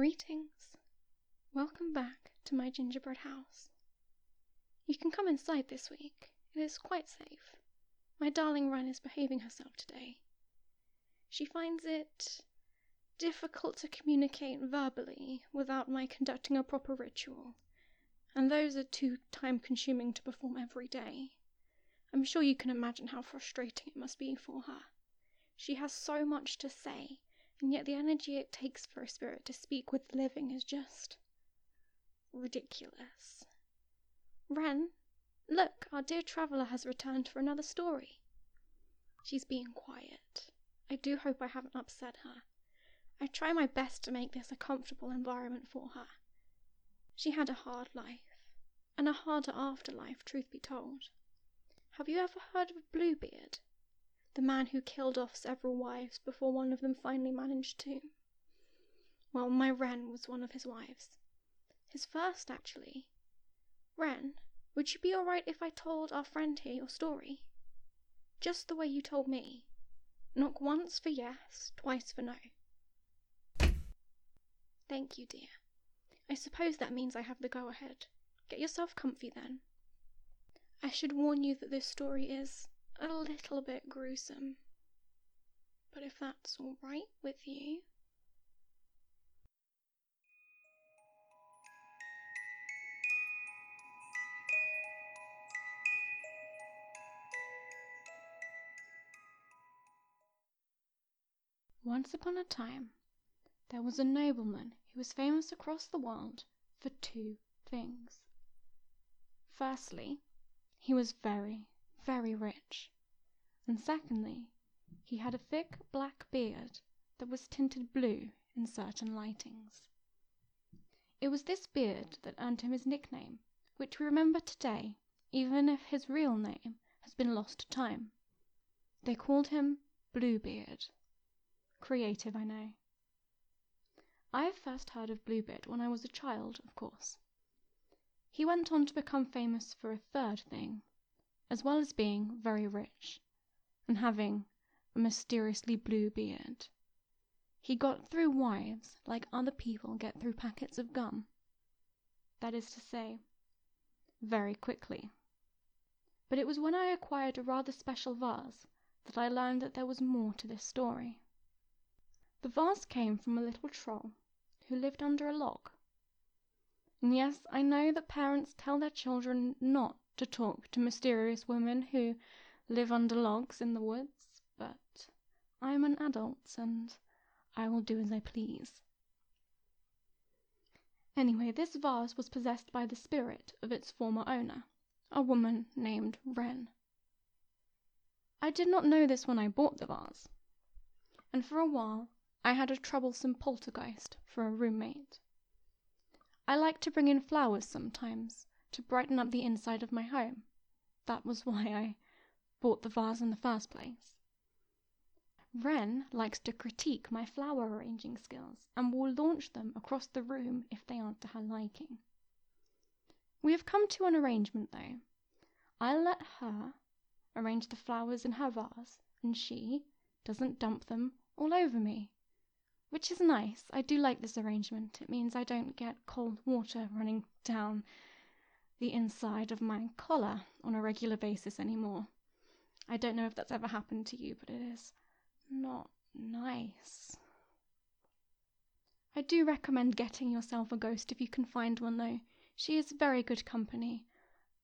Greetings. Welcome back to my gingerbread house. You can come inside this week. It is quite safe. My darling Reine is behaving herself today. She finds it difficult to communicate verbally without my conducting a proper ritual, and those are too time consuming to perform every day. I'm sure you can imagine how frustrating it must be for her. She has so much to say, and yet the energy it takes for a spirit to speak with the living is just ridiculous. Reine, look, our dear traveller has returned for another story. She's being quiet. I do hope I haven't upset her. I try my best to make this a comfortable environment for her. She had a hard life, and a harder afterlife, truth be told. Have you ever heard of Bluebeard? The man who killed off several wives before one of them finally managed to. Well, my Reine was one of his wives. His first, actually. Reine, would you be alright if I told our friend here your story? Just the way you told me. Knock once for yes, twice for no. Thank you, dear. I suppose that means I have the go ahead. Get yourself comfy then. I should warn you that this story is a little bit gruesome. But if that's all right with you. Once upon a time, there was a nobleman who was famous across the world for two things. Firstly, he was very, very rich, and secondly, he had a thick black beard that was tinted blue in certain lightings. It was this beard that earned him his nickname, which we remember today, even if his real name has been lost to time. They called him Bluebeard. Creative, I know. I first heard of Bluebeard when I was a child, of course. He went on to become famous for a third thing, as well as being very rich, and having a mysteriously blue beard. He got through wives like other people get through packets of gum. That is to say, very quickly. But it was when I acquired a rather special vase that I learned that there was more to this story. The vase came from a little troll who lived under a log. And yes, I know that parents tell their children not to talk to mysterious women who live under logs in the woods, but I am an adult and I will do as I please. Anyway, this vase was possessed by the spirit of its former owner, a woman named Reine. I did not know this when I bought the vase, and for a while I had a troublesome poltergeist for a roommate. I like to bring in flowers sometimes to brighten up the inside of my home. That was why I bought the vase in the first place. Reine likes to critique my flower arranging skills and will launch them across the room if they aren't to her liking. We have come to an arrangement, though. I'll let her arrange the flowers in her vase, and she doesn't dump them all over me which is nice. I do like this arrangement. It means I don't get cold water running down the inside of my collar on a regular basis anymore. I don't know if that's ever happened to you, but it is not nice. I do recommend getting yourself a ghost if you can find one, though. She is very good company.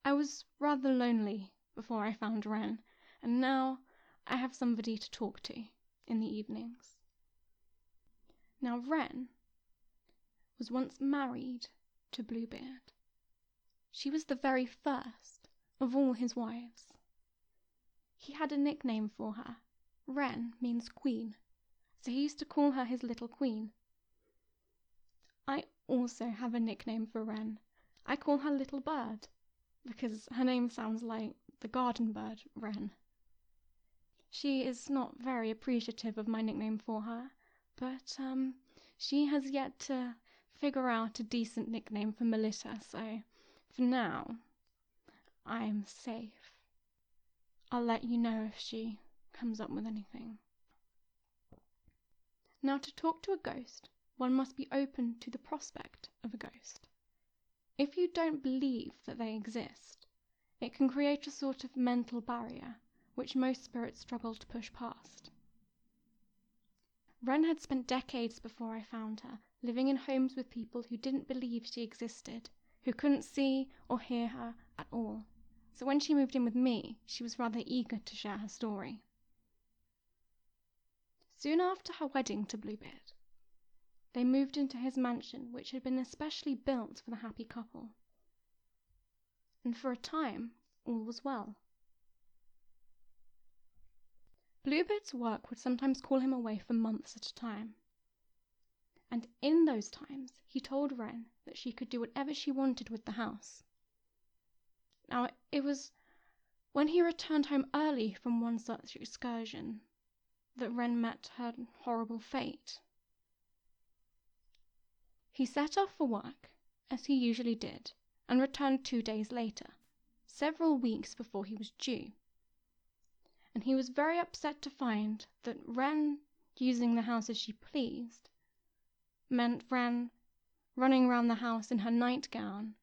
I was rather lonely before I found Reine, and now I have somebody to talk to in the evenings. Now Reine was once married to Bluebeard. She was the very first of all his wives. He had a nickname for her. Reine means queen, so he used to call her his little queen. I also have a nickname for Reine. I call her Little Bird, because her name sounds like the garden bird, Wren. She is not very appreciative of my nickname for her, but um, she has yet to figure out a decent nickname for Melita, so for now, I'm safe. I'll let you know if she comes up with anything. Now, to talk to a ghost, one must be open to the prospect of a ghost. If you don't believe that they exist, it can create a sort of mental barrier which most spirits struggle to push past. Reine had spent decades before I found her living in homes with people who didn't believe she existed, who couldn't see or hear her at all. So when she moved in with me, she was rather eager to share her story. Soon after her wedding to Bluebeard, they moved into his mansion, which had been especially built for the happy couple. And for a time, all was well. Bluebeard's work would sometimes call him away for months at a time. And in those times, he told Reine that she could do whatever she wanted with the house. Now, it was when he returned home early from one such excursion that Reine met her horrible fate. He set off for work, as he usually did, and returned two days later, several weeks before he was due. And he was very upset to find that Reine using the house as she pleased meant Reine running round the house in her nightgown,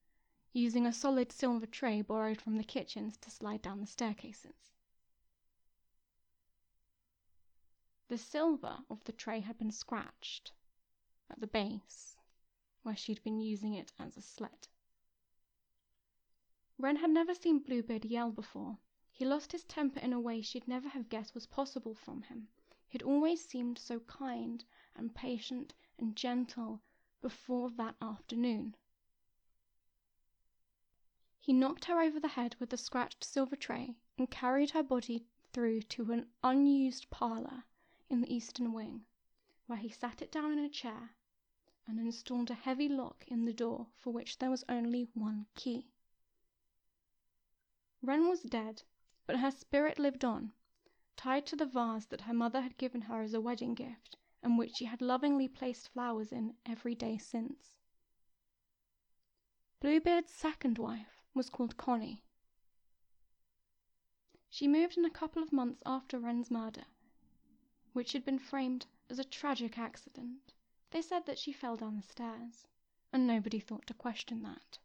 using a solid silver tray borrowed from the kitchens to slide down the staircases. The silver of the tray had been scratched at the base where she'd been using it as a sled. Reine had never seen Bluebeard yell before. He lost his temper in a way she'd never have guessed was possible from him. He'd always seemed so kind and patient and gentle before that afternoon. He knocked her over the head with the scratched silver tray and carried her body through to an unused parlor in the eastern wing, where he sat it down in a chair and installed a heavy lock in the door for which there was only one key. Reine was dead, but her spirit lived on, tied to the vase that her mother had given her as a wedding gift, and which she had lovingly placed flowers in every day since. Bluebeard's second wife was called Connie. She moved in a couple of months after Reine's murder, which had been framed as a tragic accident. They said that she fell down the stairs, and nobody thought to question that.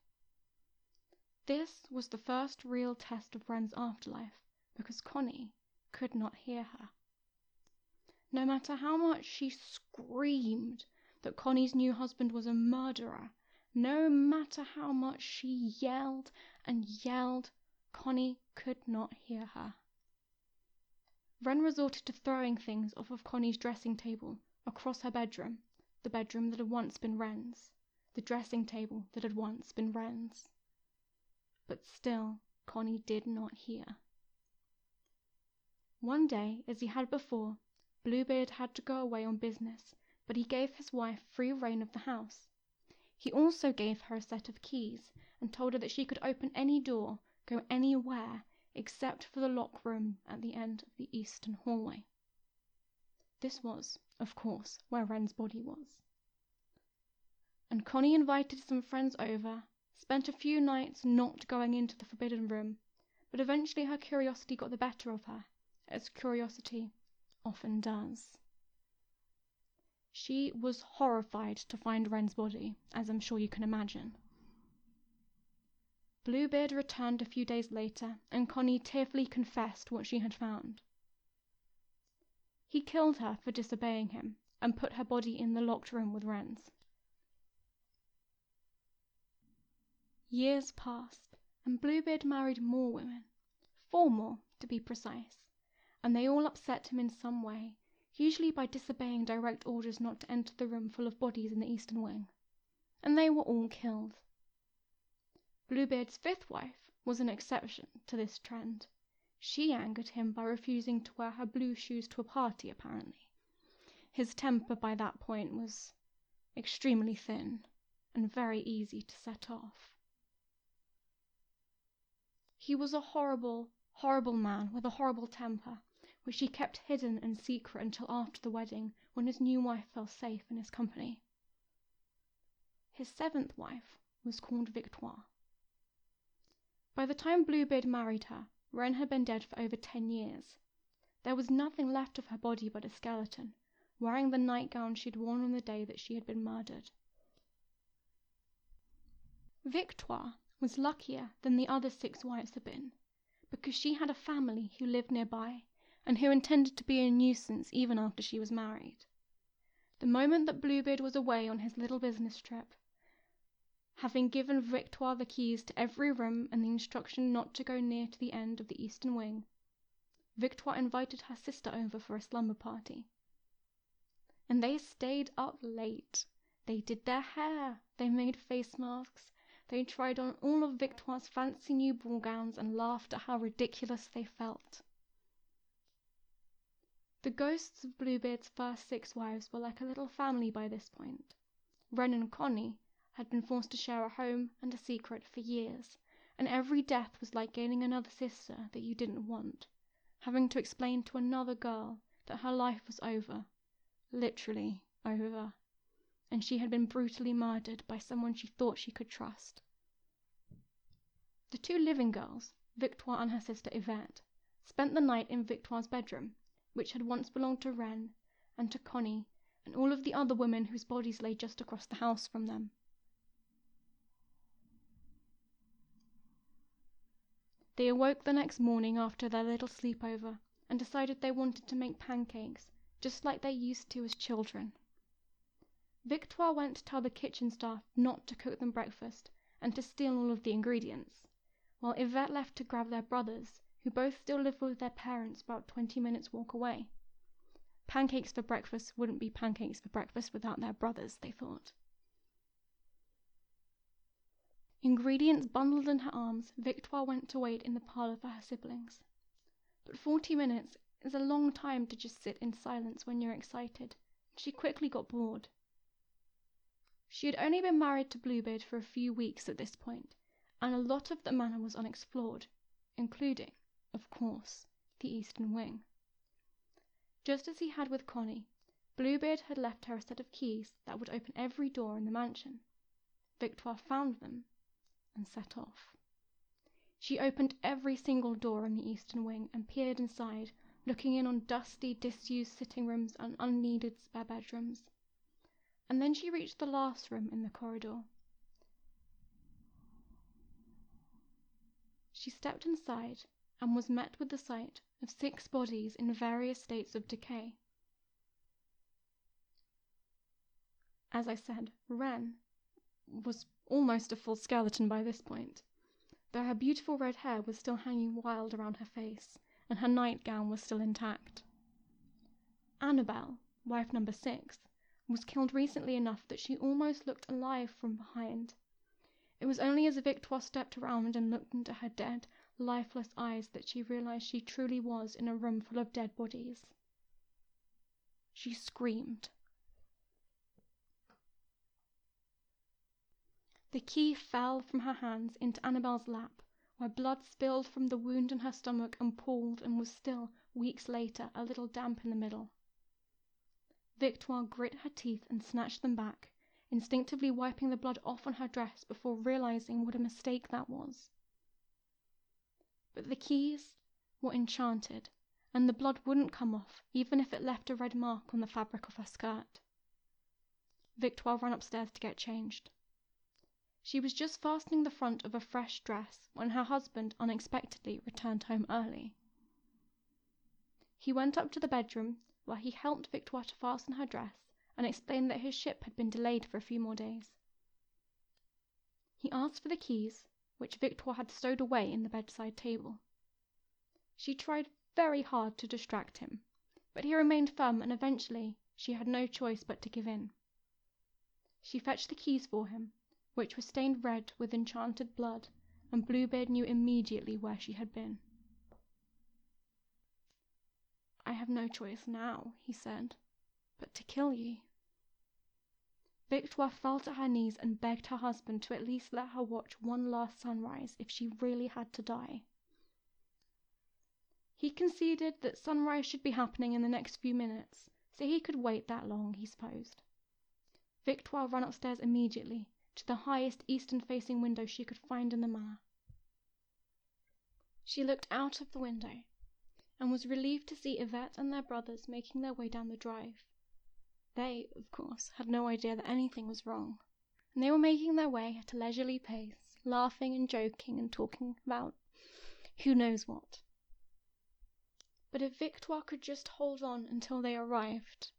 This was the first real test of Reine's afterlife because Connie could not hear her. No matter how much she screamed that Connie's new husband was a murderer, no matter how much she yelled and yelled, Connie could not hear her. Reine resorted to throwing things off of Connie's dressing table across her bedroom the bedroom that had once been Reine's, the dressing table that had once been Reine's. But still Connie did not hear. One day, as he had before, Bluebeard had to go away on business, but he gave his wife free rein of the house. He also gave her a set of keys, and told her that she could open any door, go anywhere, except for the lock room at the end of the eastern hallway. This was, of course, where Reine's body was. And Connie invited some friends over, spent a few nights not going into the forbidden room, but eventually her curiosity got the better of her, as curiosity often does. She was horrified to find Reine's body, as I'm sure you can imagine. Bluebeard returned a few days later, and Connie tearfully confessed what she had found. He killed her for disobeying him, and put her body in the locked room with Reine's. Years passed, and Bluebeard married more women, four more to be precise, and they all upset him in some way, usually by disobeying direct orders not to enter the room full of bodies in the eastern wing, and they were all killed. Bluebeard's fifth wife was an exception to this trend. She angered him by refusing to wear her blue shoes to a party, apparently. His temper by that point was extremely thin and very easy to set off. He was a horrible, horrible man with a horrible temper, which he kept hidden and secret until after the wedding, when his new wife felt safe in his company. His seventh wife was called Victoire. By the time Bluebeard married her, Reine had been dead for over ten years. There was nothing left of her body but a skeleton, wearing the nightgown she'd worn on the day that she had been murdered. Victoire was luckier than the other six wives had been, because she had a family who lived nearby and who intended to be a nuisance even after she was married. The moment that Bluebeard was away on his little business trip, having given Victoire the keys to every room and the instruction not to go near to the end of the eastern wing, Victoire invited her sister over for a slumber party. And they stayed up late. They did their hair, they made face masks, they tried on all of Victoire's fancy new ball gowns and laughed at how ridiculous they felt. The ghosts of Bluebeard's first six wives were like a little family by this point. Reine and Connie had been forced to share a home and a secret for years, and every death was like gaining another sister that you didn't want having to explain to another girl that her life was over, literally over, and she had been brutally murdered by someone she thought she could trust. The two living girls, Victoire and her sister Yvette, spent the night in Victoire's bedroom, which had once belonged to Reine and to Connie and all of the other women whose bodies lay just across the house from them. They awoke the next morning after their little sleepover and decided they wanted to make pancakes, just like they used to as children. Victoire went to tell the kitchen staff not to cook them breakfast and to steal all of the ingredients, while Yvette left to grab their brothers, who both still lived with their parents about 20 minutes' walk away. Pancakes for breakfast wouldn't be pancakes for breakfast without their brothers, they thought. Ingredients bundled in her arms, Victoire went to wait in the parlor for her siblings. But forty minutes is a long time to just sit in silence when you're excited, and she quickly got bored. She had only been married to Bluebeard for a few weeks at this point, and a lot of the manor was unexplored, including, of course, the eastern wing. Just as he had with Connie, Bluebeard had left her a set of keys that would open every door in the mansion. Victoire found them and set off. She opened every single door in the eastern wing and peered inside, looking in on dusty, disused sitting rooms and unneeded spare bedrooms. And then she reached the last room in the corridor. She stepped inside and was met with the sight of six bodies in various states of decay. As I said, Reine was almost a full skeleton by this point, though her beautiful red hair was still hanging wild around her face, and her nightgown was still intact. Annabel, wife number six, was killed recently enough that she almost looked alive from behind. It was only as Victoire stepped around and looked into her dead, lifeless eyes that she realized she truly was in a room full of dead bodies. She screamed. The key fell from her hands into Annabel's lap, where blood spilled from the wound in her stomach and pooled and was still, weeks later, a little damp in the middle. Victoire grit her teeth and snatched them back, instinctively wiping the blood off on her dress before realizing what a mistake that was. But the keys were enchanted, and the blood wouldn't come off even if it left a red mark on the fabric of her skirt. Victoire ran upstairs to get changed. She was just fastening the front of a fresh dress when her husband unexpectedly returned home early. He went up to the bedroom, where he helped Victoire to fasten her dress and explained that his ship had been delayed for a few more days. He asked for the keys, which Victoire had stowed away in the bedside table. She tried very hard to distract him, but he remained firm and eventually she had no choice but to give in. She fetched the keys for him which were stained red with enchanted blood, and Bluebeard knew immediately where she had been. I have no choice now, he said, but to kill ye. Victoire fell to her knees and begged her husband to at least let her watch one last sunrise if she really had to die. He conceded that sunrise should be happening in the next few minutes, so he could wait that long, he supposed. Victoire ran upstairs immediately to the highest eastern facing window she could find in the manor. She looked out of the window and was relieved to see Yvette and their brothers making their way down the drive. They, of course, had no idea that anything was wrong, and they were making their way at a leisurely pace, laughing and joking and talking about who knows what. But if Victoire could just hold on until they arrived,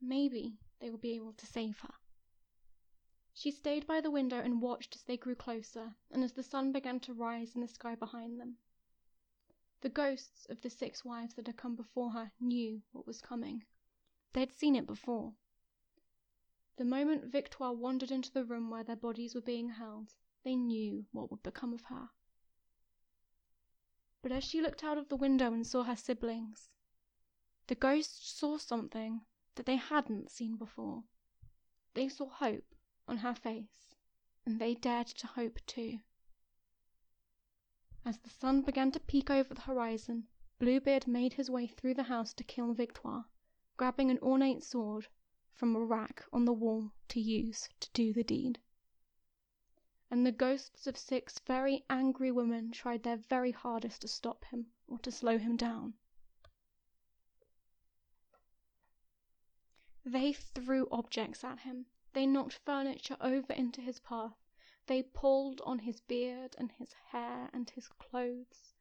maybe they would be able to save her. She stayed by the window and watched as they grew closer and as the sun began to rise in the sky behind them. The ghosts of the six wives that had come before her knew what was coming. They had seen it before. The moment Victoire wandered into the room where their bodies were being held, they knew what would become of her. But as she looked out of the window and saw her siblings, the ghosts saw something that they hadn't seen before. They saw hope on her face, and they dared to hope too. As the sun began to peek over the horizon, Bluebeard made his way through the house to kill Victoire grabbing an ornate sword from a rack on the wall to use to do the deed. And the ghosts of six very angry women tried their very hardest to stop him or to slow him down. They threw objects at him. They knocked furniture over into his path. They pulled on his beard and his hair and his clothes.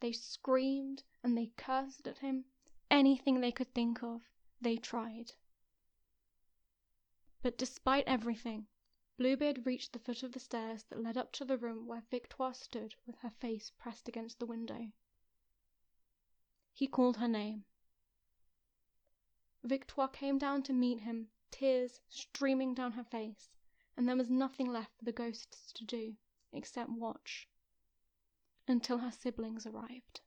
They screamed and they cursed at him anything they could think of, they tried. But despite everything, Bluebeard reached the foot of the stairs that led up to the room where Victoire stood with her face pressed against the window. He called her name. Victoire came down to meet him, tears streaming down her face, and there was nothing left for the ghosts to do except watch until her siblings arrived.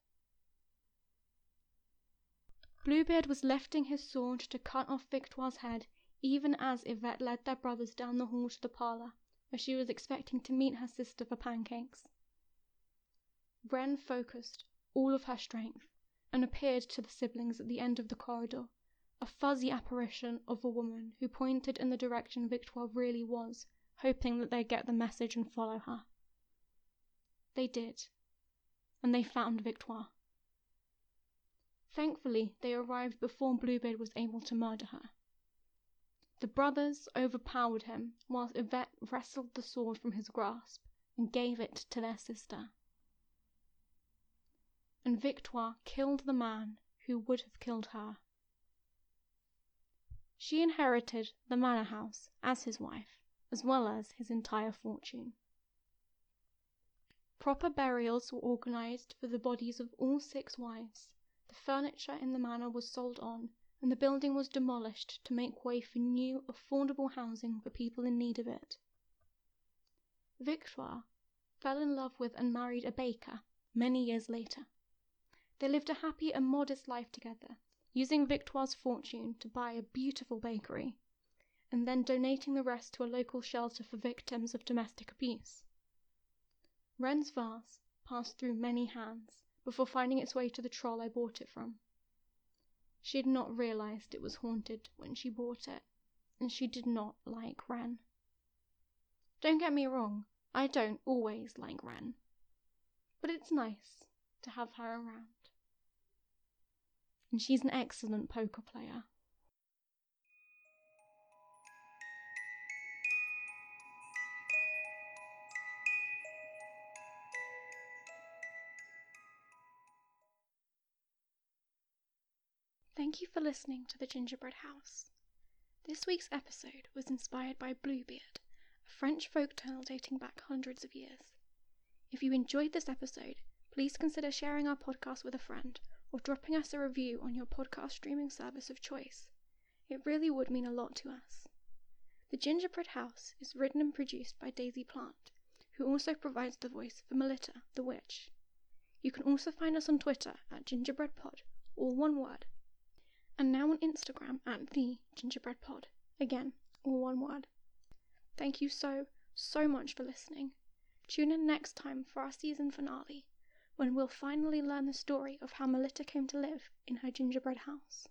Bluebeard was lifting his sword to cut off Victoire's head even as Yvette led their brothers down the hall to the parlor, where she was expecting to meet her sister for pancakes. Reine focused all of her strength and appeared to the siblings at the end of the corridor, a fuzzy apparition of a woman who pointed in the direction Victoire really was, hoping that they'd get the message and follow her. They did, and they found Victoire. Thankfully, they arrived before Bluebeard was able to murder her. The brothers overpowered him, whilst Yvette wrestled the sword from his grasp and gave it to their sister. And Victoire killed the man who would have killed her. She inherited the manor house as his wife, as well as his entire fortune. Proper burials were organized for the bodies of all six wives, furniture in the manor was sold on, and the building was demolished to make way for new, affordable housing for people in need of it. Victoire fell in love with and married a baker many years later. They lived a happy and modest life together, using Victoire's fortune to buy a beautiful bakery, and then donating the rest to a local shelter for victims of domestic abuse. Reine's vase passed through many hands, before finding its way to the troll I bought it from. She had not realized it was haunted when she bought it, and she did not like Reine. Don't get me wrong, I don't always like Reine, but it's nice to have her around. And she's an excellent poker player. Thank you for listening to The Gingerbread House. This week's episode was inspired by Bluebeard, a French folk tale dating back hundreds of years. If you enjoyed this episode, please consider sharing our podcast with a friend or dropping us a review on your podcast streaming service of choice. It really would mean a lot to us. The Gingerbread House is written and produced by Daisy Plant, who also provides the voice for Melita, the witch. You can also find us on Twitter at gingerbreadpod, all one word, and now on Instagram at the gingerbread pod. Again, all one word. Thank you so, so much for listening. Tune in next time for our season finale, when we'll finally learn the story of how Melita came to live in her gingerbread house.